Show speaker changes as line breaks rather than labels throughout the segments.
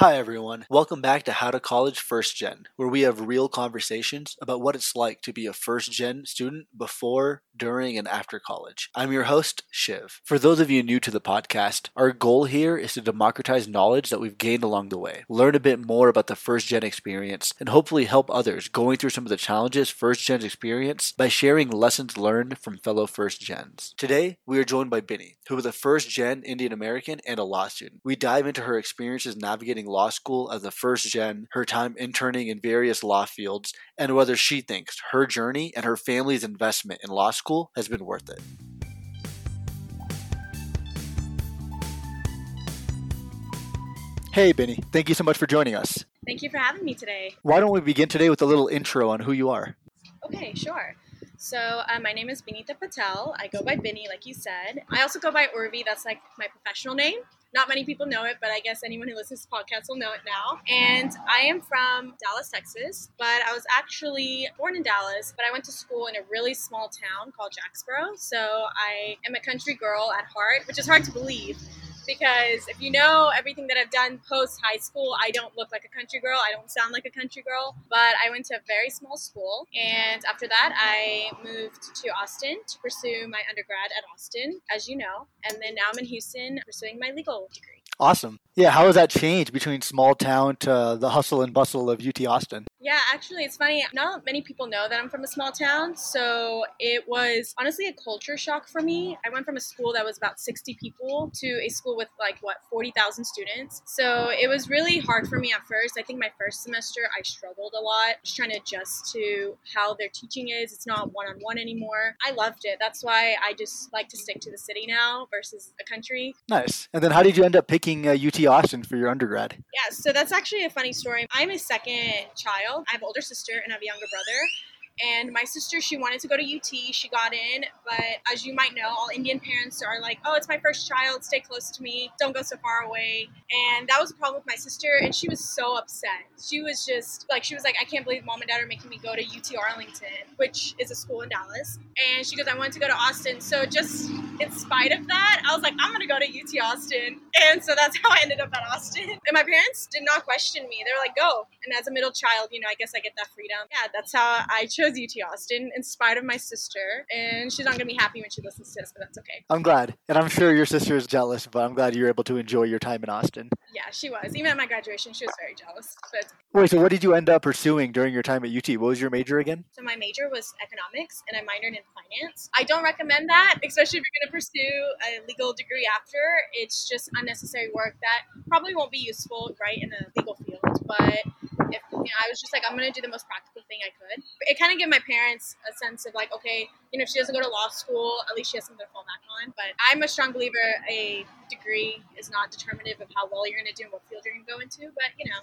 Hi, everyone. Welcome back to How to College First Gen, where we have real conversations about what it's like to be a first gen student before, during, and after college. I'm your host, Shiv. For those of you new to the podcast, our goal here is to democratize knowledge that we've gained along the way, learn a bit more about the first gen experience, and hopefully help others going through some of the challenges first gens experience by sharing lessons learned from fellow first gens. Today, we are joined by Binny, who is a first gen Indian American and a law student. We dive into her experiences navigating law school as a first gen, her time interning in various law fields, and whether she thinks her journey and her family's investment in law school has been worth it. Hey, Binny, thank you so much for joining us.
Thank you for having me today.
Why don't we begin today with a little intro on who you are?
Okay, sure. So, uh, my name is Binita Patel. I go by Binny, like you said. I also go by Urvi. That's like my professional name. Not many people know it, but I guess anyone who listens to podcasts will know it now. And I am from Dallas, Texas, but I was actually born in Dallas, but I went to school in a really small town called Jacksboro. So I am a country girl at heart, which is hard to believe because if you know everything that I've done post high school, I don't look like a country girl. I don't sound like a country girl. But I went to a very small school, and after that, I moved to Austin to pursue my undergrad at Austin, as you know. And then now I'm in Houston pursuing my legal degree.
Awesome. Yeah, how has that changed between small town to the hustle and bustle of UT Austin?
Yeah, actually, it's funny. Not many people know that I'm from a small town, so it was honestly a culture shock for me. I went from a school that was about 60 people to a school with like what 40,000 students. So it was really hard for me at first. I think my first semester I struggled a lot, just trying to adjust to how their teaching is. It's not one on one anymore. I loved it. That's why I just like to stick to the city now versus a country.
Nice. And then how did you end up picking uh, UT Austin for your undergrad?
Yeah, so that's actually a funny story. I'm a second child. I have an older sister and I have a younger brother. And my sister, she wanted to go to UT. She got in, but as you might know, all Indian parents are like, oh, it's my first child. Stay close to me. Don't go so far away. And that was a problem with my sister. And she was so upset. She was just like, she was like, I can't believe mom and dad are making me go to UT Arlington, which is a school in Dallas. And she goes, I wanted to go to Austin. So just in spite of that, I was like, I'm to go to UT Austin. And so that's how I ended up at Austin. And my parents did not question me. They were like, go. And as a middle child, you know, I guess I get that freedom. Yeah, that's how I chose UT Austin in spite of my sister, and she's not gonna be happy when she listens to this, but that's okay.
I'm glad, and I'm sure your sister is jealous, but I'm glad you're able to enjoy your time in Austin.
Yeah, she was. Even at my graduation, she was very jealous. But
wait, so what did you end up pursuing during your time at UT? What was your major again?
So my major was economics, and I minored in finance. I don't recommend that, especially if you're gonna pursue a legal degree after. It's just unnecessary work that probably won't be useful, right, in the legal field, but if you know, I was just like, I'm gonna do the most practical thing I could. It kind of gave my parents a sense of like, okay, you know, if she doesn't go to law school, at least she has something to fall back on. But I'm a strong believer a degree is not determinative of how well you're gonna do and what field you're gonna go into. But you know,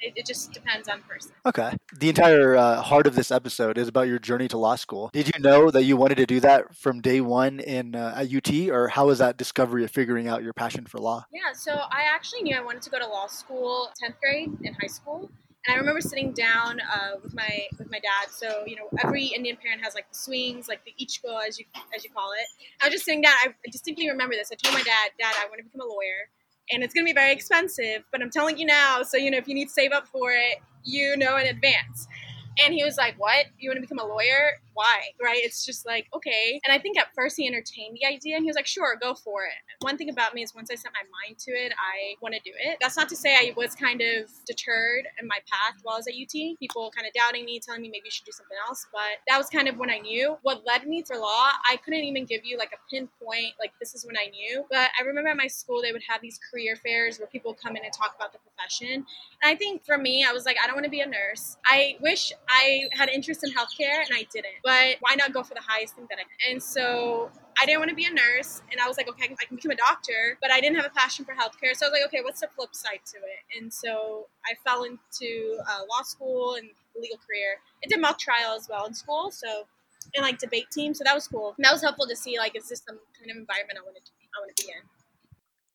it, it, just depends on person.
Okay. The entire uh, heart of this episode is about your journey to law school. Did you know that you wanted to do that from day one in uh, at UT, or how was that discovery of figuring out your passion for law?
Yeah, so I actually knew I wanted to go to law school 10th grade in high school. And I remember sitting down uh, with my with my dad. So you know, every Indian parent has like the swings, like the ichko as you as you call it. I was just sitting down. I distinctly remember this. I told my dad, Dad, I want to become a lawyer and it's going to be very expensive, but I'm telling you now. So, you know, if you need to save up for it, you know in advance. And he was like, What? You want to become a lawyer? Why, right? It's just like, okay. And I think at first he entertained the idea and he was like, sure, go for it. One thing about me is once I set my mind to it, I want to do it. That's not to say I was kind of deterred in my path while I was at UT. People kind of doubting me, telling me maybe you should do something else. But that was kind of when I knew. What led me to law, I couldn't even give you like a pinpoint, like this is when I knew. But I remember at my school, they would have these career fairs where people come in and talk about the profession. And I think for me, I was like, I don't want to be a nurse. I wish I had interest in healthcare and I didn't. But why not go for the highest thing that I can? And so I didn't want to be a nurse, and I was like, okay, I can become a doctor, but I didn't have a passion for healthcare. So I was like, okay, what's the flip side to it? And so I fell into uh, law school and legal career. I did mock trial as well in school, so and like debate team, so that was cool. And that was helpful to see like is this some kind of environment I wanted to be, I want to be in.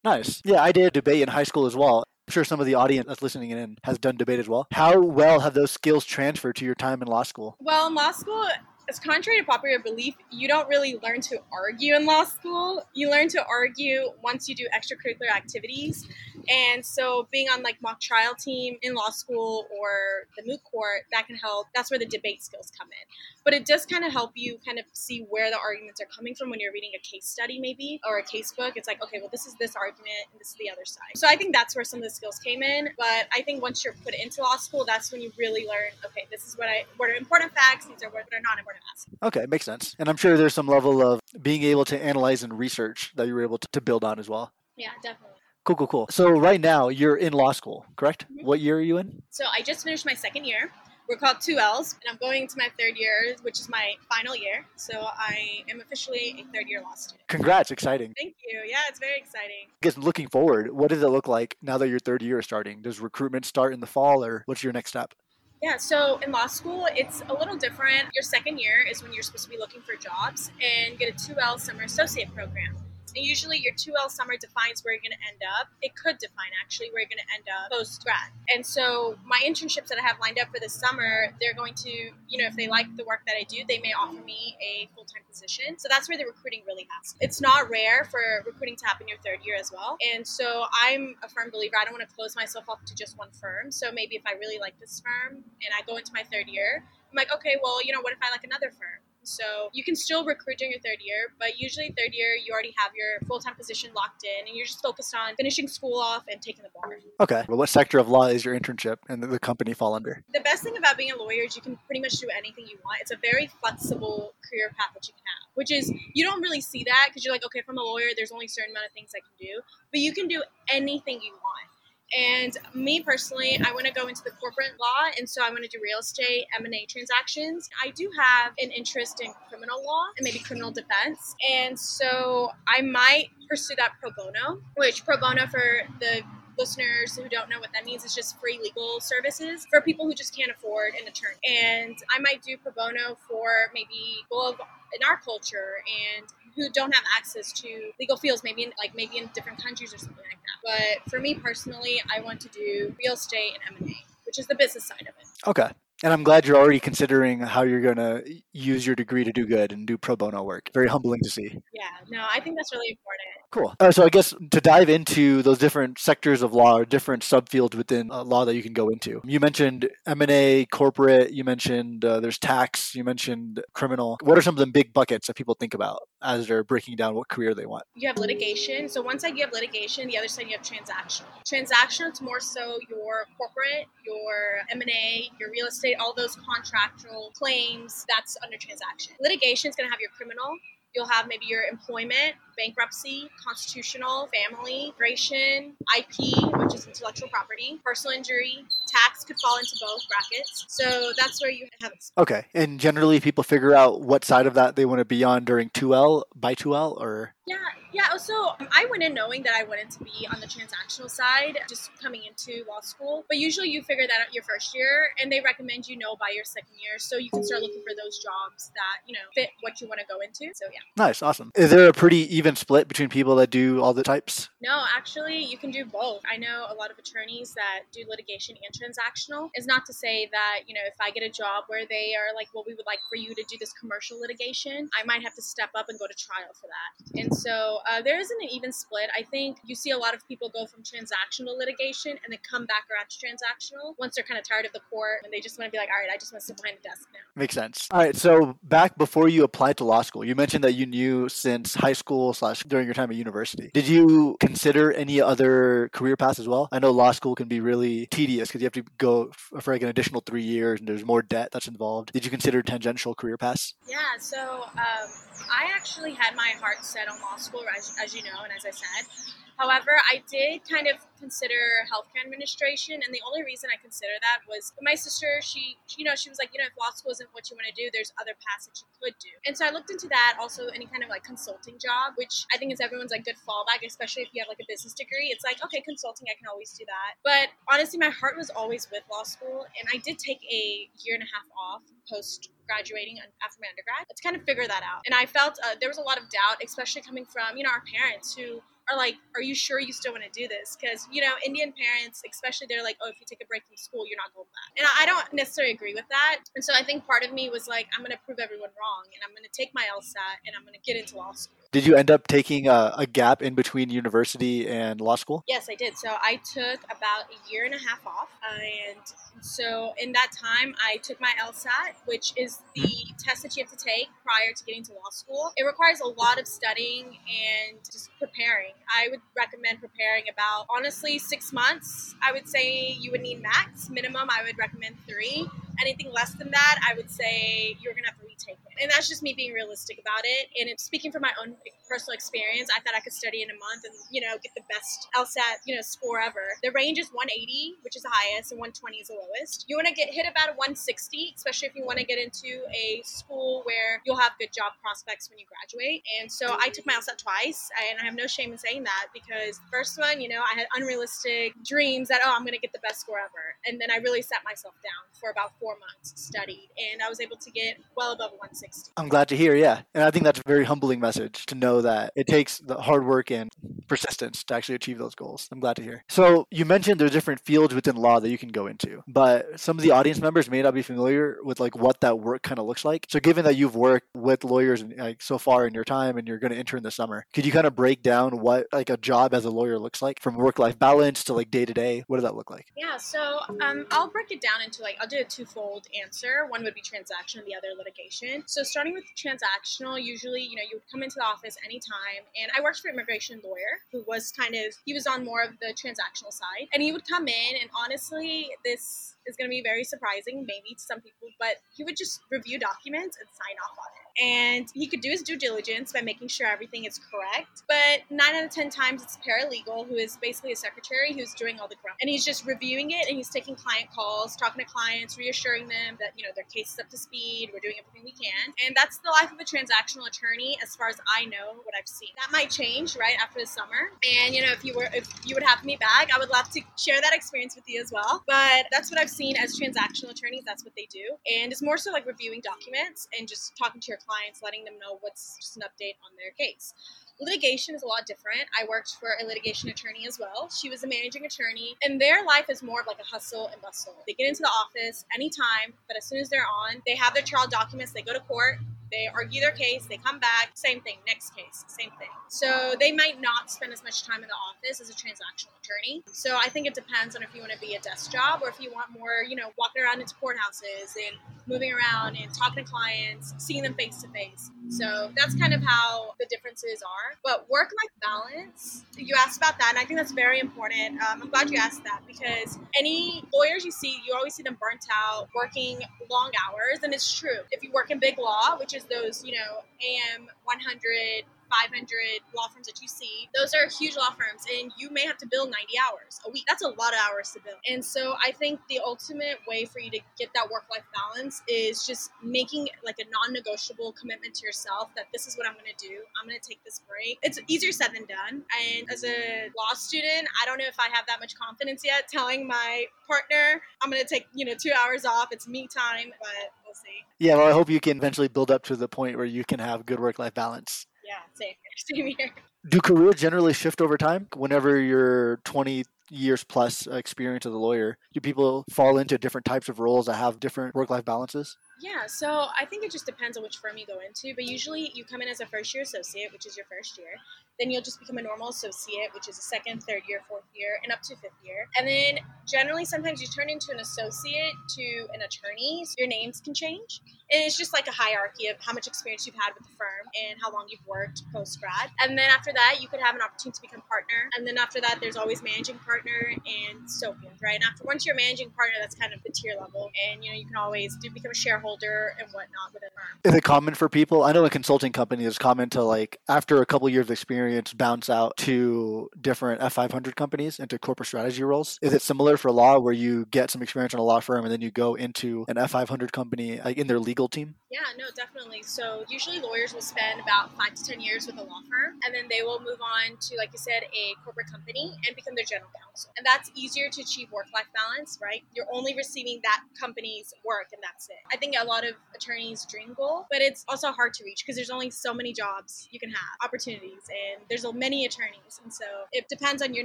Nice. Yeah, I did debate in high school as well. I'm sure some of the audience that's listening in has done debate as well. How well have those skills transferred to your time in law school?
Well, in law school, As contrary to popular belief, you don't really learn to argue in law school. You learn to argue once you do extracurricular activities. And so being on like mock trial team in law school or the moot court, that can help. That's where the debate skills come in. But it does kind of help you kind of see where the arguments are coming from when you're reading a case study maybe or a case book. It's like, okay, well this is this argument and this is the other side. So I think that's where some of the skills came in. But I think once you're put into law school, that's when you really learn, okay, this is what I what are important facts, these are what are not important facts.
Okay, makes sense. And I'm sure there's some level of being able to analyze and research that you were able to, to build on as well.
Yeah, definitely.
Cool, cool, cool. So right now you're in law school, correct?
Mhm.
What year are you in?
So I just finished my second year. We're called two L's, and I'm going into my third year, which is my final year. So I am officially a third year law student.
Congrats, exciting.
Thank you. Yeah, it's very exciting.
I guess looking forward, what does it look like now that your third year is starting? Does recruitment start in the fall or what's your next step?
Yeah, so in law school, it's a little different. Your second year is when you're supposed to be looking for jobs and get a 2L summer associate program. And usually your 2L summer defines where you're going to end up. It could define actually where you're going to end up post grad. And so my internships that I have lined up for this summer, they're going to, you know, if they like the work that I do, they may offer me a full time position. So that's where the recruiting really happens. It's not rare for recruiting to happen your third year as well. And so I'm a firm believer. I don't want to close myself off to just one firm. So maybe if I really like this firm and I go into my third year, I'm like, okay, well, you know, what if I like another firm? So you can still recruit during your third year, but usually third year you already have your full time position locked in, and you're just focused on finishing school off and taking the bar.
Okay. Well, what sector of law is your internship and the company fall under?
The best thing about being a lawyer is you can pretty much do anything you want. It's a very flexible career path that you can have, which is you don't really see that because you're like, okay, if I'm a lawyer, there's only a certain amount of things I can do, but you can do anything you want. And me personally, I want to go into the corporate law, and so I want to do real estate M and A transactions. I do have an interest in criminal law and maybe criminal defense, and so I might pursue that pro bono. Which pro bono for the listeners who don't know what that means is just free legal services for people who just can't afford an attorney. And I might do pro bono for maybe people in our culture and who don't have access to legal fields, maybe in, like maybe in different countries or something like that. But for me personally, I want to do real estate and M and A, which is the business side of it.
Okay. And I'm glad you're already considering how you're going to use your degree to do good and do pro bono work. Very humbling to see.
Yeah, no, I think that's really important.
Cool. Uh, so I guess to dive into those different sectors of law or different subfields within uh, law that you can go into. You mentioned M&A, corporate, you mentioned uh, there's tax, you mentioned criminal. What are some of the big buckets that people think about as they're breaking down what career they want?
You have litigation. So one side you have litigation, the other side you have transactional. Transactional it's more so your corporate, your M&A, your real estate, all those contractual claims, that's under transaction. Litigation is going to have your criminal, You'll have maybe your employment, bankruptcy, constitutional, family, immigration, IP, which is intellectual property, personal injury, tax could fall into both brackets. So that's where you have it.
Okay. And generally people figure out what side of that they want to be on during 2L by 2L or
Yeah, yeah. So um, I went in knowing that I wanted to be on the transactional side, just coming into law school. But usually you figure that out your first year, and they recommend you know by your second year, so you can start looking for those jobs that you know fit what you want to go into. So yeah.
Nice, awesome. Is there a pretty even split between people that do all the types?
No, actually, you can do both. I know a lot of attorneys that do litigation and transactional. Is not to say that, you know, if I get a job where they are like, well, we would like for you to do this commercial litigation, I might have to step up and go to trial for that. And so uh, there isn't an even split. I think you see a lot of people go from transactional litigation and then come back around to transactional once they're kind of tired of the court and they just want to be like, all right, I just want to sit behind the desk now.
Makes sense. All right. So back before you applied to law school, you mentioned that you knew since high school slash during your time at university. Did you consider any other career paths as well? I know law school can be really tedious because you have to go for like an additional three years and there's more debt that's involved. Did you consider tangential career paths?
Yeah, so um, I actually had my heart set on law school, as, as you know, and as I said. However, I did kind of consider healthcare administration, and the only reason I consider that was my sister. She, you know, she was like, you know, if law school isn't what you want to do, there's other paths that you could do. And so I looked into that. Also, any kind of like consulting job, which I think is everyone's like good fallback, especially if you have like a business degree. It's like, okay, consulting, I can always do that. But honestly, my heart was always with law school, and I did take a year and a half off post graduating after my undergrad to kind of figure that out. And I felt uh, there was a lot of doubt, especially coming from you know our parents who are like, "Are you sure you still want to do this?" Because you know, Indian parents, especially, they're like, "Oh, if you take a break from school, you're not going back," and I don't necessarily agree with that. And so I think part of me was like, "I'm going to prove everyone wrong, and I'm going to take my LSAT, and I'm going to get into law school."
Did you end up taking a, a, gap in between university and law school?
Yes, I did. So I took about a year and a half off. and so in that time, I took my LSAT, which is the mm-hmm. test that you have to take prior to getting to law school. It requires a lot of studying and just preparing. I would recommend preparing about, honestly, six months. I would say you would need max. Minimum, I would recommend three. Anything less than that, I would say you're going to have to retake. And that's just me being realistic about it. And speaking from my own personal experience, I thought I could study in a month and, you know, get the best LSAT, you know, score ever. The range is 180, which is the highest, and 120 is the lowest. You want to get hit about 160, especially if you want to get into a school where you'll have good job prospects when you graduate. And so I took my LSAT twice, and I have no shame in saying that because the first one, you know, I had unrealistic dreams that, oh, I'm going to get the best score ever. And then I really set myself down for about four months, studied, and I was able to get well above 160.
I'm glad to hear, yeah. And I think that's a very humbling message to know that it takes the hard work and persistence to actually achieve those goals. I'm glad to hear. So you mentioned there's different fields within law that you can go into, but some of the audience members may not be familiar with like what that work kind of looks like. So given that you've worked with lawyers like so far in your time and you're going to enter in the summer, could you kind of break down what like a job as a lawyer looks like from work-life balance to like day to day? What does that look like?
Yeah, so um, I'll break it down into like I'll do a twofold answer. One would be transactional, the other litigation. So starting with transactional, usually you know you would come into the office anytime, and I worked for an immigration lawyer who was kind of he was on more of the transactional side, and he would come in, and honestly, this is going to be very surprising, maybe to some people, but he would just review documents and sign off on it and he could do his due diligence by making sure everything is correct. But nine out of ten times, it's paralegal who is basically a secretary who's doing all the grunt, and he's just reviewing it and he's taking client calls, talking to clients, reassuring them that you know their case is up to speed, we're doing everything we can, and that's the life of a transactional attorney as far as I know, what I've seen. That might change right after the summer, and you know if you were if you would have me back, I would love to share that experience with you as well. But that's what I've seen as transactional attorneys. That's what they do, and it's more so like reviewing documents and just talking to your clients, letting them know what's just an update on their case. Litigation is a lot different. I worked for a litigation attorney as well. She was a managing attorney, and their life is more of like a hustle and bustle. They get into the office anytime, but as soon as they're on, they have their trial documents, they go to court, they argue their case, they come back, same thing, next case, same thing. So they might not spend as much time in the office as a transactional attorney. So I think it depends on if you want to be a desk job or if you want more, you know, walking around into courthouses and moving around and talking to clients, seeing them face to face. So that's kind of how the differences are. But work life balance, you asked about that, and I think that's very important. Um, I'm glad you asked that because any lawyers you see, you always see them burnt out, working long hours, and it's true. If you work in big law, which is those, you know, AM 100 500 law firms that you see, those are huge law firms, and you may have to bill 90 hours a week. That's a lot of hours to bill. And so I think the ultimate way for you to get that work life balance is just making like a non negotiable commitment to yourself that this is what I'm going to do. I'm going to take this break. It's easier said than done. And as a law student, I don't know if I have that much confidence yet telling my partner I'm going to take, you know, two hours off. It's me time, but we'll see.
Yeah, well, I hope you can eventually build up to the point where you can have good work life balance.
Yeah, same here. Same here.
Do careers generally shift over time? Whenever you're 20 years plus experience as a lawyer, do people fall into different types of roles that have different work life balances?
Yeah, so I think it just depends on which firm you go into, but usually you come in as a first year associate, which is your first year. Then you'll just become a normal associate, which is a second, third year, fourth year, and up to fifth year. And then generally, sometimes you turn into an associate to an attorney. So your names can change. And it's just like a hierarchy of how much experience you've had with the firm and how long you've worked post grad. And then after that, you could have an opportunity to become partner. And then after that, there's always managing partner and so forth, right? And after once you're managing partner, that's kind of the tier level. And you know, you can always do become a shareholder and whatnot with a firm.
Is it common for people? I know in consulting companies, it's common to like after a couple years of experience, bounce out to different F500 companies into corporate strategy roles. Is it similar for law where you get some experience in a law firm and then you go into an F500 company like in their legal team?
Yeah, no, definitely. So usually lawyers will spend about five to ten years with a law firm, and then they will move on to, like you said, a corporate company and become their general counsel. And that's easier to achieve work-life balance, right? You're only receiving that company's work, and that's it. I think a lot of attorneys dream goal, but it's also hard to reach because there's only so many jobs you can have, opportunities, and there's many attorneys, and so it depends on your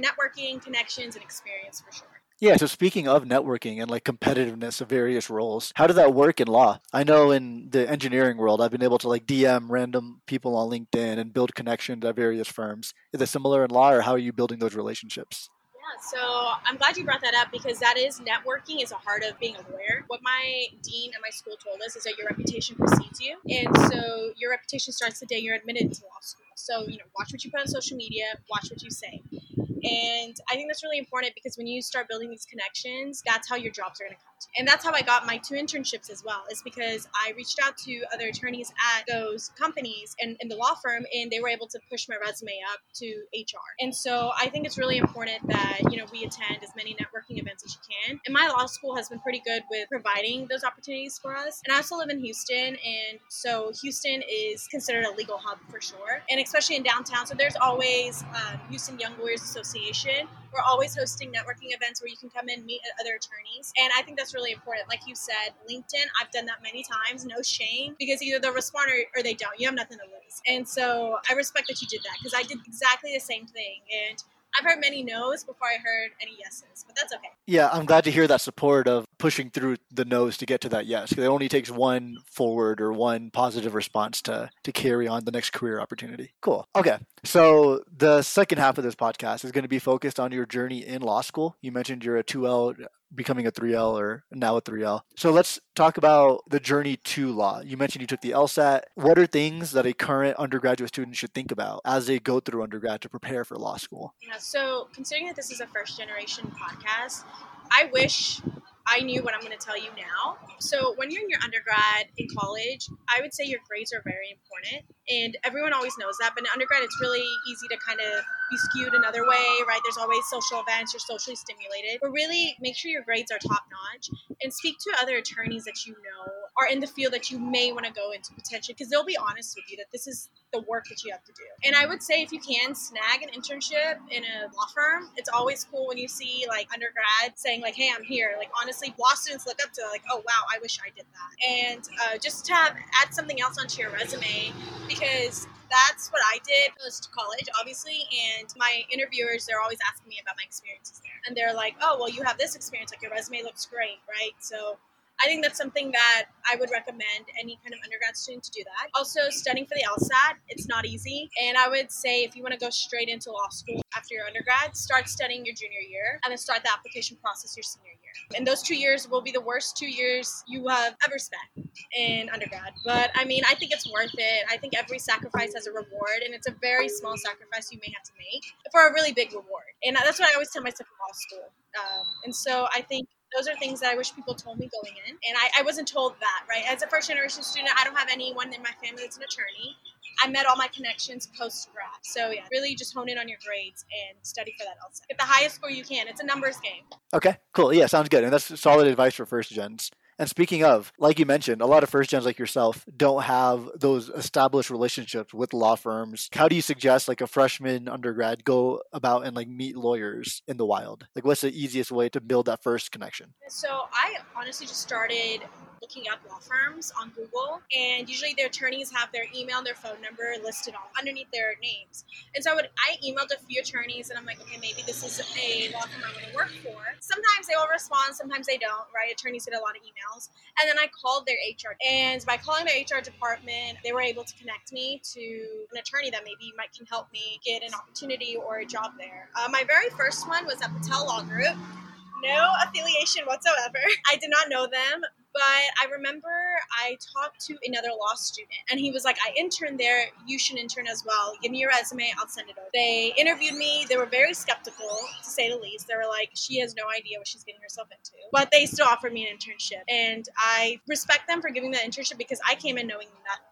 networking, connections, and experience for sure.
Yeah, so speaking of networking and like competitiveness of various roles, how does that work in law? I know in the engineering world, I've been able to like DM random people on LinkedIn and build connections at various firms. Is it similar in law or how are you building those relationships?
Yeah, so I'm glad you brought that up because that is networking is a heart of being a lawyer. What my dean at my school told us is that your reputation precedes you. And so your reputation starts the day you're admitted to law school. So, you know, watch what you put on social media, watch what you say. And I think that's really important because when you start building these connections, that's how your jobs are going to come. And that's how I got my two internships as well, is because I reached out to other attorneys at those companies and in the law firm, and they were able to push my resume up to HR. And so I think it's really important that, you know, we attend as many networking events as you can. And my law school has been pretty good with providing those opportunities for us. And I also live in Houston, and so Houston is considered a legal hub for sure, and especially in downtown. So there's always um, Houston Young Lawyers Association. We're always hosting networking events where you can come in, meet other attorneys. And I think that's really important. Like you said, LinkedIn, I've done that many times, no shame, because either they'll respond or, or they don't. You have nothing to lose. And so I respect that you did that because I did exactly the same thing. And I've heard many no's before I heard any yeses, but that's okay.
Yeah, I'm glad to hear that support of pushing through the no's to get to that yes. It only takes one forward or one positive response to to carry on the next career opportunity. Cool. Okay. So the second half of this podcast is going to be focused on your journey in law school. You mentioned you're a 2L becoming a 3L or now a 3L. So let's talk about the journey to law. You mentioned you took the LSAT. What are things that a current undergraduate student should think about as they go through undergrad to prepare for law school?
Yeah, so considering that this is a first generation podcast, I wish I knew what I'm going to tell you now. So, when you're in your undergrad in college, I would say your grades are very important. And everyone always knows that. But in undergrad, it's really easy to kind of be skewed another way, right? There's always social events, you're socially stimulated. But really, make sure your grades are top notch and speak to other attorneys that you know are in the field that you may want to go into potentially, because they'll be honest with you that this is the work that you have to do. And I would say if you can snag an internship in a law firm, it's always cool when you see like undergrad saying like, "Hey, I'm here." Like honestly, law students look up to like, "Oh wow, I wish I did that." And uh, just to have add something else onto your resume because that's what I did post college, obviously. And my interviewers, they're always asking me about my experiences there. And they're like, oh, well, you have this experience. Like, your resume looks great, right? So I think that's something that I would recommend any kind of undergrad student to do that. Also, studying for the LSAT, it's not easy. And I would say if you want to go straight into law school after your undergrad, start studying your junior year and then start the application process your senior year. And those two years will be the worst two years you have ever spent in undergrad. But I mean, I think it's worth it. I think every sacrifice has a reward, and it's a very small sacrifice you may have to make for a really big reward. And that's what I always tell myself in law school. Um, and so I think those are things that I wish people told me going in. And I, I wasn't told that, right? As a first generation student, I don't have anyone in my family that's an attorney. I met all my connections post grad. So yeah, really just hone in on your grades and study for that LSAT. Get the highest score you can. It's a numbers game.
Okay, cool. Yeah, sounds good. And that's solid advice for first gens. And speaking of, like you mentioned, a lot of first gens like yourself don't have those established relationships with law firms. How do you suggest like a freshman undergrad go about and like meet lawyers in the wild? Like what's the easiest way to build that first connection?
So I honestly just started looking up law firms on Google, and usually their attorneys have their email and their phone number listed on underneath their names. And so I would I emailed a few attorneys, and I'm like, okay, maybe this is a law firm I want to work for. Sometimes they will respond, sometimes they don't. Right? Attorneys get a lot of emails, and then I called their HR, and by calling their HR department, they were able to connect me to an attorney that maybe might can help me get an opportunity or a job there. Uh, my very first one was at Patel Law Group no affiliation whatsoever. I did not know them, but I remember I talked to another law student, and he was like, I interned there. You should intern as well. Give me your resume. I'll send it over. They interviewed me. They were very skeptical, to say the least. They were like, she has no idea what she's getting herself into. But they still offered me an internship. And I respect them for giving that internship because I came in knowing nothing.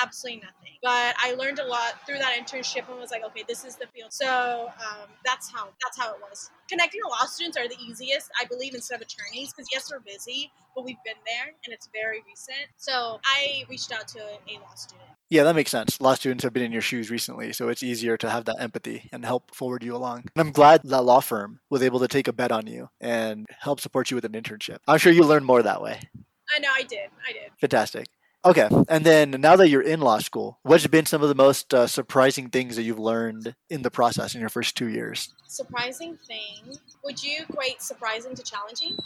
Absolutely nothing. But I learned a lot through that internship and was like, okay, this is the field. So um, that's how that's how it was. Connecting to law students are the easiest, I believe, instead of attorneys, because yes, we're busy, but we've been there and it's very recent. So I reached out to a law student.
Yeah, that makes sense. Law students have been in your shoes recently, so it's easier to have that empathy and help forward you along. And I'm glad that law firm was able to take a bet on you and help support you with an internship. I'm sure you learned more that way.
I know I did. I did.
Fantastic. Okay, and then now that you're in law school, what's been some of the most uh, surprising things that you've learned in the process in your first two years?
Surprising thing? Would you equate surprising to challenging?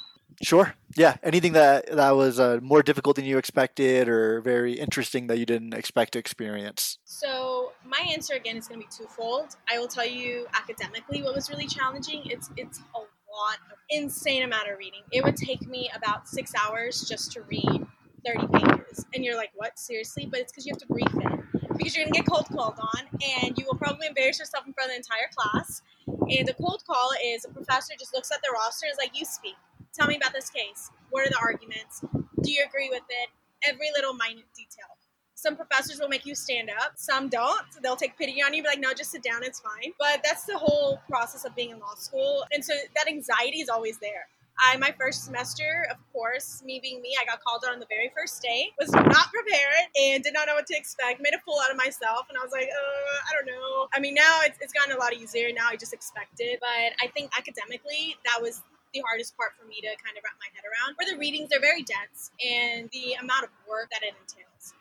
Sure. Yeah. Anything that that was uh, more difficult than you expected, or very interesting that you didn't expect to experience.
So my answer again is going to be twofold. I will tell you academically what was really challenging. It's it's a lot of insane amount of reading. It would take me about six hours just to read 30 pages. And you're like, what? Seriously? But it's because you have to brief it. Because you're going to get cold called on, and you will probably embarrass yourself in front of the entire class. And a cold call is a professor just looks at the roster and is like, you speak Tell me about this case. What are the arguments? Do you agree with it? Every little minute detail. Some professors will make you stand up, some don't. They'll take pity on you, be like, no, just sit down, it's fine. But that's the whole process of being in law school. And so that anxiety is always there. I, my first semester, of course, me being me, I got called on the very first day, was not prepared and did not know what to expect, made a fool out of myself. And I was like, uh, I don't know. I mean, now it's, it's gotten a lot easier. Now I just expect it. But I think academically, that was the hardest part for me to kind of wrap my head around. Where the readings, they're very dense, and the amount of work that it entails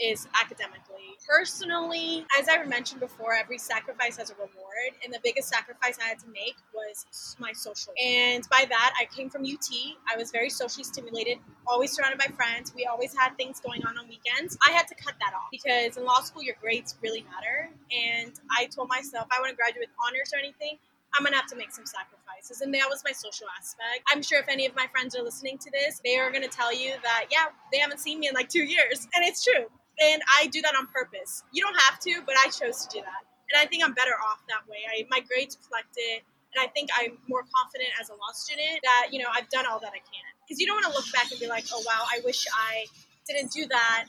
is academically. Personally, as I mentioned before, every sacrifice has a reward, and the biggest sacrifice I had to make was my social. And by that, I came from UT. I was very socially stimulated, always surrounded by friends. We always had things going on on weekends. I had to cut that off because in law school, your grades really matter. And I told myself I want to graduate with honors or anything. I'm gonna have to make some sacrifices. And that was my social aspect. I'm sure if any of my friends are listening to this, they are gonna tell you that, yeah, they haven't seen me in like two years. And it's true. And I do that on purpose. You don't have to, but I chose to do that. And I think I'm better off that way. I, my grades reflect it. And I think I'm more confident as a law student that, you know, I've done all that I can. Because you don't want to look back and be like, oh, wow, I wish I didn't do that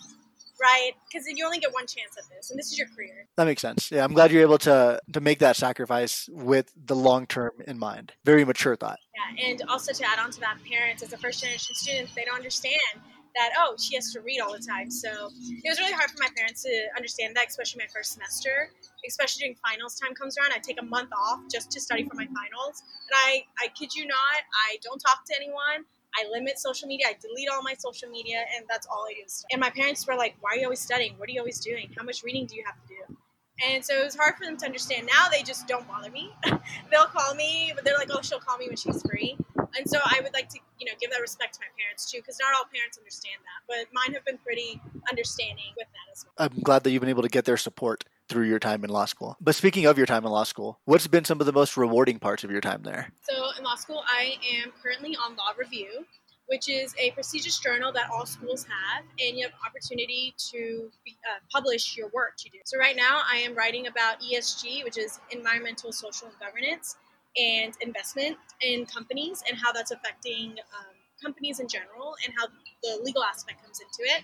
right? Because you only get one chance at this, and this is your career.
That makes sense. Yeah, I'm glad you're able to to make that sacrifice with the long term in mind. Very mature thought.
Yeah, and also to add on to that, parents as a first generation student, they don't understand that oh she has to read all the time so it was really hard for my parents to understand that especially my first semester especially during finals time comes around i take a month off just to study for my finals and i i kid you not i don't talk to anyone I limit social media. I delete all my social media, and that's all I do. And my parents were like, "Why are you always studying? What are you always doing? How much reading do you have to do?" And so it was hard for them to understand. Now they just don't bother me. They'll call me, but they're like, "Oh, she'll call me when she's free." And so I would like to, you know, give that respect to my parents too, because not all parents understand that. But mine have been pretty understanding with that as well.
I'm glad that you've been able to get their support through your time in law school. But speaking of your time in law school, what's been some of the most rewarding parts of your time there?
So in law school, I am currently on law review which is a prestigious journal that all schools have, and you have opportunity to be, uh, publish your work to do. So right now, I am writing about ESG, which is environmental, social, and governance, and investment in companies, and how that's affecting um, companies in general, and how the legal aspect comes into it.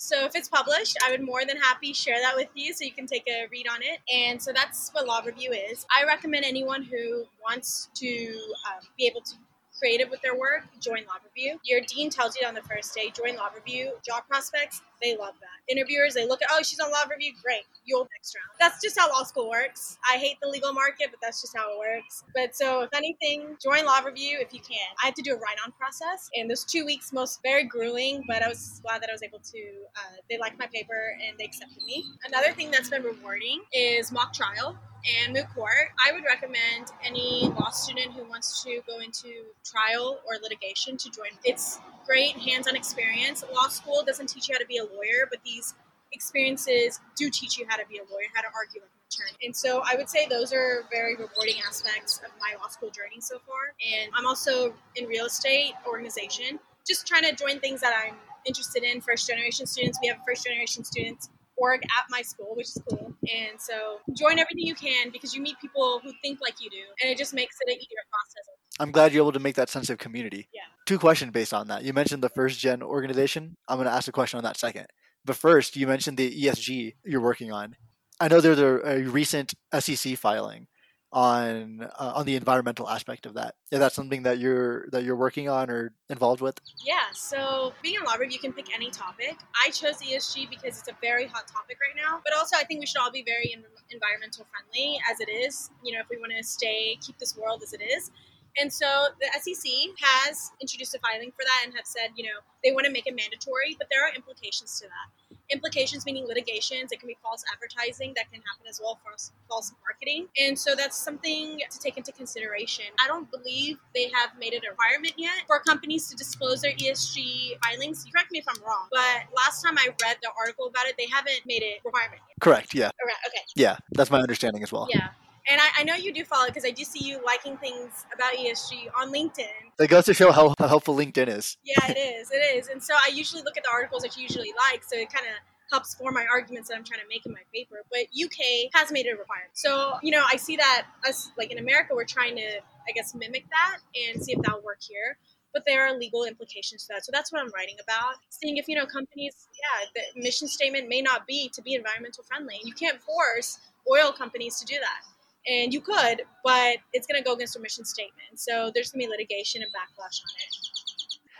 So if it's published, I would more than happy share that with you so you can take a read on it. And so that's what Law Review is. I recommend anyone who wants to um, be able to creative with their work, join Law Review. Your dean tells you on the first day, join Law Review. Job prospects, they love that. Interviewers, they look at, oh, she's on Law Review, great, you'll next round. That's just how law school works. I hate the legal market, but that's just how it works. But so, if anything, join Law Review if you can. I had to do a write-on process, and those two weeks, most very grueling, but I was glad that I was able to. Uh, they liked my paper and they accepted me. Another thing that's been rewarding is mock trial and moot court. I would recommend any law student who wants to go into trial or litigation to join. It's great hands-on experience. Law school doesn't teach you how to be a lawyer, but these experiences do teach you how to be a lawyer, how to argue like an attorney. And so I would say those are very rewarding aspects of my law school journey so far. And I'm also in real estate organization, just trying to join things that I'm interested in. First generation students, we have a first generation students org at my school, which is cool. And so join everything you can because you meet people who think like you do, and it just makes it an easier process.
I'm glad you're able to make that sense of community.
Yeah.
Two questions based on that. You mentioned the first gen organization. I'm going to ask a question on that second. But first, you mentioned the ESG you're working on. I know there's a, a recent SEC filing on uh, on the environmental aspect of that. Is that something that you're that you're working on or involved with?
Yeah. So being a law review, you can pick any topic. I chose ESG because it's a very hot topic right now. But also, I think we should all be very environmental friendly as it is. You know, if we want to stay keep this world as it is. And so the SEC has introduced a filing for that and have said, you know, they want to make it mandatory, but there are implications to that. Implications meaning litigations, it can be false advertising that can happen as well, false, false marketing. And so that's something to take into consideration. I don't believe they have made it a requirement yet for companies to disclose their ESG filings. Correct me if I'm wrong, but last time I read the article about it, they haven't made it requirement yet.
Correct, yeah.
Okay, okay.
Yeah, that's my understanding as well.
Yeah. And I, I know you do follow because I do see you liking things about ESG on LinkedIn.
It goes to show how, how helpful LinkedIn is.
Yeah, it is. It is. And so I usually look at the articles that you usually like, so it kind of helps form my arguments that I'm trying to make in my paper. But UK has made it a requirement. So, you know, I see that us, like in America, we're trying to, I guess, mimic that and see if that'll work here. But there are legal implications to that. So that's what I'm writing about. Seeing if, you know, companies, yeah, the mission statement may not be to be environmental friendly. And you can't force oil companies to do that and you could, but it's going to go against your mission statement. So there's going to be litigation and backlash on it.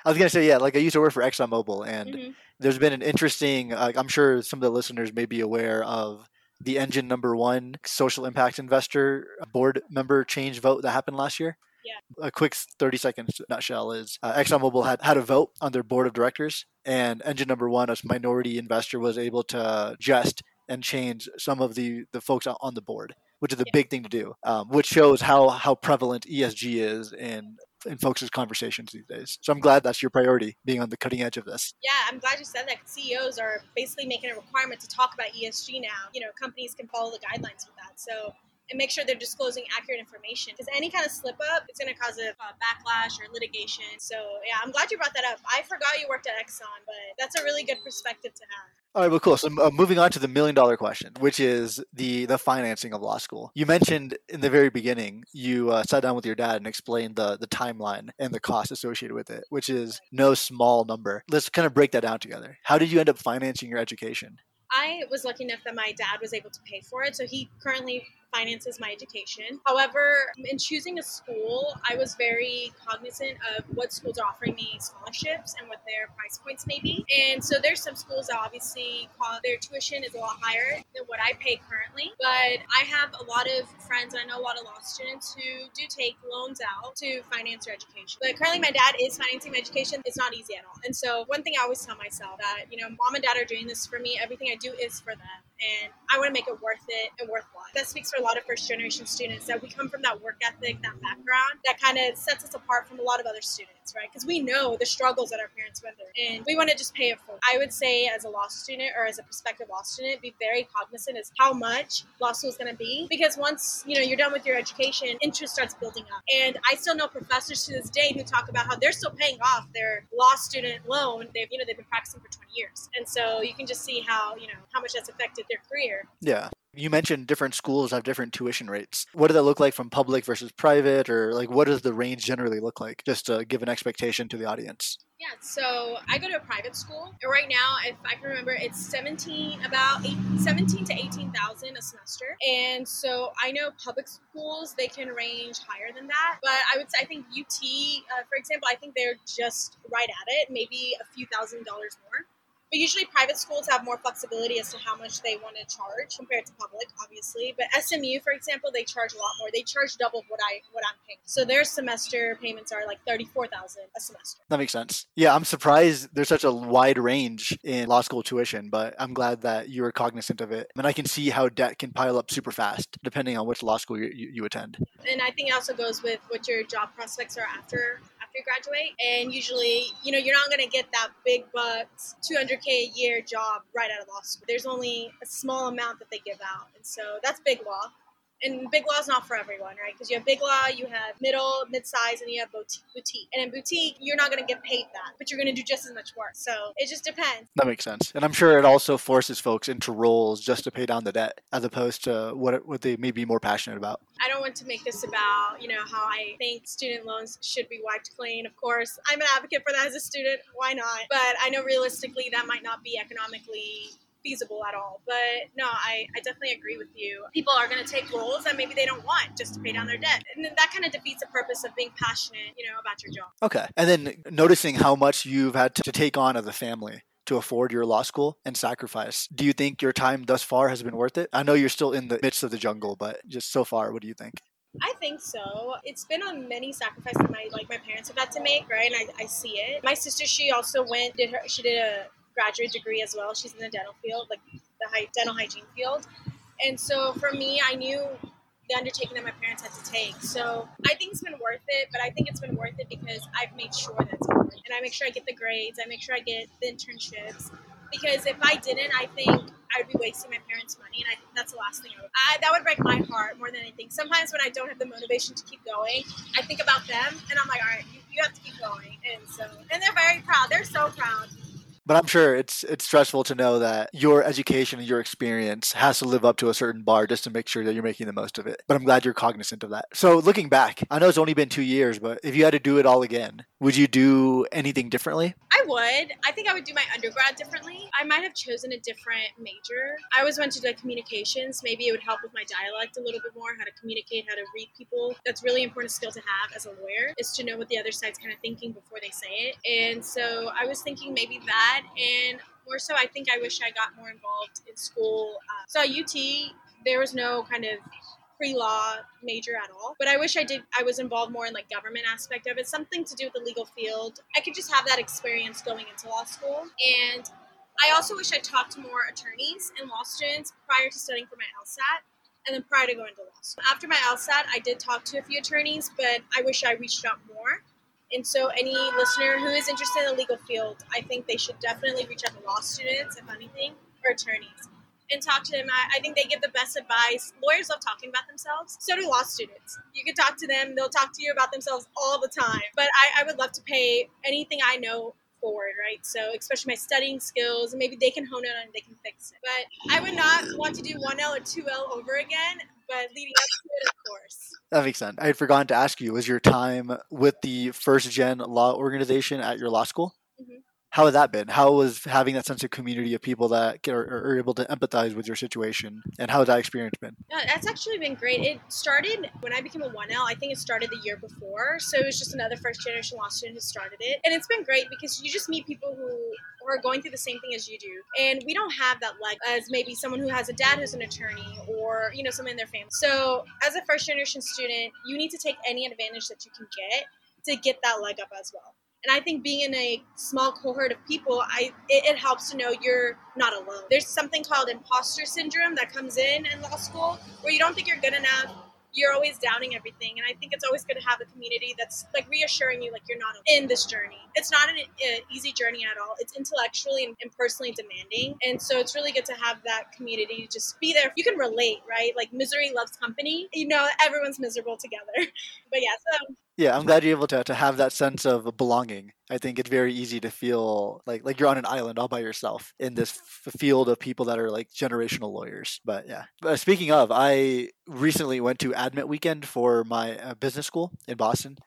I was going to say, yeah, like I used to work for ExxonMobil, and mm-hmm. there's been an interesting, uh, I'm sure some of the listeners may be aware of the engine number one social impact investor board member change vote that happened last year.
Yeah.
A quick 30 seconds nutshell is uh, ExxonMobil had, had a vote on their board of directors, and engine number one, as minority investor, was able to just and change some of the, the folks on the board which is a big thing to do, um, which shows how how prevalent ESG is in in folks' conversations these days. So I'm glad that's your priority, being on the cutting edge of this.
Yeah, I'm glad you said that. CEOs are basically making a requirement to talk about ESG now. You know, companies can follow the guidelines with that. So and make sure they're disclosing accurate information because any kind of slip up it's going to cause a uh, backlash or litigation so yeah i'm glad you brought that up i forgot you worked at exxon but that's a really good perspective to have
all right, well, cool. So, uh, moving on to the million dollar question, which is the the financing of law school. You mentioned in the very beginning you uh, sat down with your dad and explained the the timeline and the cost associated with it, which is no small number. Let's kind of break that down together. How did you end up financing your education?
I was lucky enough that my dad was able to pay for it. So he currently finances my education. However, in choosing a school, I was very cognizant of what schools are offering me scholarships and what their price points may be. And so there's some schools that obviously call their tuition is a lot higher than what I pay currently. But I have a lot of friends and I know a lot of law students who do take loans out to finance their education. But currently my dad is financing my education. It's not easy at all. And so one thing I always tell myself that, you know, mom and dad are doing this for me. Everything I do is for them. And I want to make it worth it and worthwhile. That speaks for a lot of first generation students that we come from that work ethic, that background that kind of sets us apart from a lot of other students, right? Because we know the struggles that our parents went through and we want to just pay it forward. I would say, as a law student or as a prospective law student, be very cognizant as how much law school is going to be because once you know you're done with your education, interest starts building up. And I still know professors to this day who talk about how they're still paying off their law student loan. They've you know they've been practicing for 20 years, and so you can just see how you know how much that's affected their career.
Yeah you mentioned different schools have different tuition rates. What does that look like from public versus private, or like what does the range generally look like? Just to give an expectation to the audience.
Yeah, so I go to a private school. Right now, if I can remember, it's 17, about eight, 17 to 18,000 a semester. And so I know public schools, they can range higher than that. But I would say, I think UT, uh, for example, I think they're just right at it, maybe a few thousand dollars more. But usually private schools have more flexibility as to how much they want to charge compared to public, obviously. But SMU, for example, they charge a lot more. They charge double what I what I'm paying. So their semester payments are like thirty four thousand a semester.
That makes sense. Yeah, I'm surprised there's such a wide range in law school tuition, but I'm glad that you are cognizant of it. And I can see how debt can pile up super fast depending on which law school you, you, you attend.
And I think it also goes with what your job prospects are after you graduate. And usually, you know, you're not going to get that big bucks, 200K a year job right out of law school. There's only a small amount that they give out. And so that's big law. And big law is not for everyone, right? Because you have big law, you have middle, mid-size, and you have boutique. And in boutique, you're not going to get paid that, but you're going to do just as much work. So it just depends.
That makes sense, and I'm sure it also forces folks into roles just to pay down the debt, as opposed to what what they may be more passionate about.
I don't want to make this about you know how I think student loans should be wiped clean. Of course, I'm an advocate for that as a student. Why not? But I know realistically that might not be economically feasible at all. But no, I, I definitely agree with you. People are going to take roles that maybe they don't want just to pay down their debt. And that kind of defeats the purpose of being passionate, you know, about your job.
Okay. And then noticing how much you've had to take on as a family to afford your law school and sacrifice. Do you think your time thus far has been worth it? I know you're still in the midst of the jungle, but just so far, what do you think?
I think so. It's been on many sacrifices that my like my parents have had to make, right? And I, I see it. My sister, she also went did her she did a graduate degree as well. She's in the dental field, like the dental hygiene field. And so for me, I knew the undertaking that my parents had to take. So I think it's been worth it, but I think it's been worth it because I've made sure that it's worth it. And I make sure I get the grades, I make sure I get the internships. Because if I didn't, I think I would be wasting my parents' money, and I think that's the last thing I would. I, that would break my heart more than anything. Sometimes when I don't have the motivation to keep going, I think about them, and I'm like, all right, you, you have to keep going. And so, and they're very proud. They're so proud
but I'm sure it's it's stressful to know that your education and your experience has to live up to a certain bar just to make sure that you're making the most of it. But I'm glad you're cognizant of that. So looking back, I know it's only been two years, but if you had to do it all again, would you do anything differently?
I would. I think I would do my undergrad differently. I might have chosen a different major. I always went to do communications. Maybe it would help with my dialect a little bit more, how to communicate, how to read people. That's really important skill to have as a lawyer is to know what the other side's kind of thinking before they say it. And so I was thinking maybe that that. And more so, I think I wish I got more involved in school. Uh, so at UT, there was no kind of pre-law major at all but i wish i did i was involved more in like government aspect of it something to do with the legal field i could just have that experience going into law school and i also wish i talked to more attorneys and law students prior to studying for my lsat and then prior to going to law school after my lsat i did talk to a few attorneys but i wish i reached out more and so, any listener who is interested in the legal field, I think they should definitely reach out to law students, if anything, or attorneys, and talk to them. I, I think they give the best advice. Lawyers love talking about themselves. So do law students. You can talk to them; they'll talk to you about themselves all the time. But I, I would love to pay anything I know forward, right? So especially my studying skills, maybe they can hone it and they can fix it. But I would not want to do 1L or 2L over again, but leading up to it, of course.
That makes sense. I had forgotten to ask you, was your time with the first gen law organization at your law school? Mm-hmm how has that been? How was having that sense of community of people that are, are, able to empathize with your situation, and how has that experience been?
Yeah, that's actually been great. It started when I became a 1L. I think it started the year before, so it was just another first generation law student who started it, and it's been great because you just meet people who are going through the same thing as you do. And we don't have that leg as maybe someone who has a dad who's an attorney or, you know, someone in their family. So as a first generation student, you need to take any advantage that you can get to get that leg up as well. And I think being in a small cohort of people, I it, it, helps to know you're not alone. There's something called imposter syndrome that comes in in law school where you don't think you're good enough. You're always doubting everything, and I think it's always good to have a community that's like reassuring you, like you're not in this journey. It's not an, an easy journey at all. It's intellectually and, and personally demanding, and so it's really good to have that community just be there. You can relate, right? Like misery loves company. You know, everyone's miserable together. but yeah, so
yeah, I'm glad you're able to, to have that sense of belonging. I think it's very easy to feel like like you're on an island all by yourself in this f- field of people that are like generational lawyers. But yeah. Speaking of, I recently went to Admit Weekend for my uh, business school in Boston,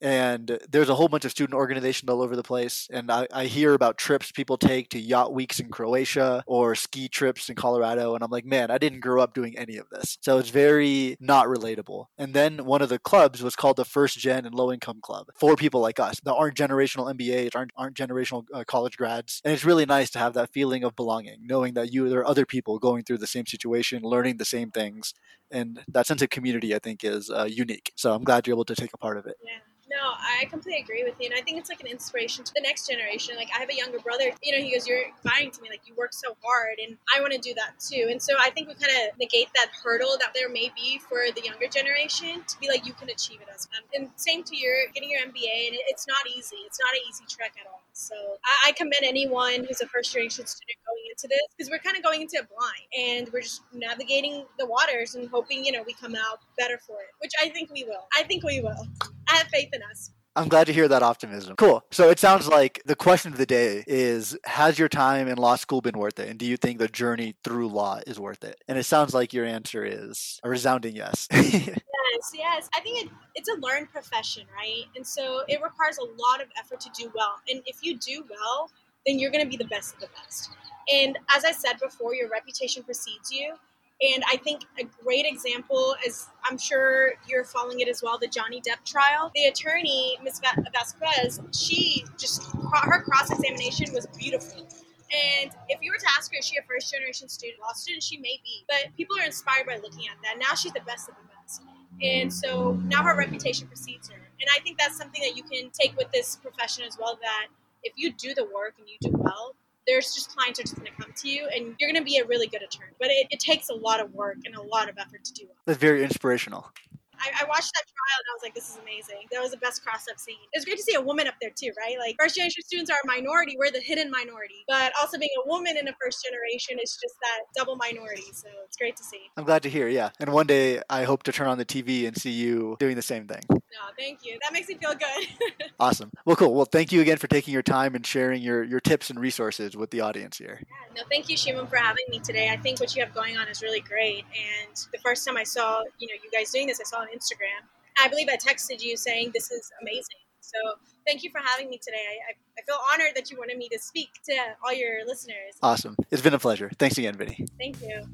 and there's a whole bunch of student organizations all over the place and I, I, hear about trips people take to yacht weeks in croatia or ski trips in colorado and i'm like man i didn't grow up doing any of this. So it's very not relatable. And then one of the clubs was called the first gen and low income club for people like us that aren't generational mbas aren't, aren't generational uh, college grads and it's really nice to have that feeling of belonging knowing that you there are other people going through the same situation learning the same things and that sense of community i think is uh, unique. So i'm glad you're able to take a part of it.
Yeah. No, I completely agree with you, and I think it's like an inspiration to the next generation. Like I have a younger brother, you know, he goes, "You're inspiring to me. Like you work so hard, and I want to do that too." And so I think we kind of negate that hurdle that there may be for the younger generation to be like, "You can achieve it as well." And same to your getting your MBA, and it's not easy. It's not an easy trek at all. So I, I commend anyone who's a first generation student going into this because we're kind of going into it blind and we're just navigating the waters and hoping, you know, we come out better for it, which I think we will. I think we will. I have faith in us.
I'm glad to hear that optimism. Cool. So it sounds like the question of the day is Has your time in law school been worth it? And do you think the journey through law is worth it? And it sounds like your answer is a resounding yes.
yes, yes. I think it, it's a learned profession, right? And so it requires a lot of effort to do well. And if you do well, then you're going to be the best of the best. And as I said before, your reputation precedes you. And I think a great example is I'm sure you're following it as well the Johnny Depp trial. The attorney, Ms. Vasquez, she just, her cross examination was beautiful. And if you were to ask her, is she a first generation student law student? She may be, but people are inspired by looking at that. Now she's the best of the best. And so now her reputation precedes her. And I think that's something that you can take with this profession as well that if you do the work and you do well, there's just clients are just going to come to you and you're going to be a really good attorney. But it, it takes a lot of work and a lot of effort to do it.
That's very inspirational.
I, I, watched that trial and I was like, this is amazing. That was the best cross I've seen. It was great to see a woman up there too, right? Like first generation students are a minority. We're the hidden minority. But also being a woman in a first generation is just that double minority. So it's great to see.
I'm glad to hear, yeah. And one day I hope to turn on the TV and see you doing the same thing.
No, thank you. That makes me feel good.
awesome. Well, cool. Well, thank you again for taking your time and sharing your, your tips and resources with the audience here.
Yeah, no, thank you, Shimon, for having me today. I think what you have going on is really great. And the first time I saw, you know, you guys doing this, I saw on Instagram. I believe I texted you saying this is amazing. So thank you for having me today. I, I, feel honored that you wanted me to speak to all your listeners.
Awesome. It's been a pleasure. Thanks again, Vinny.
Thank you.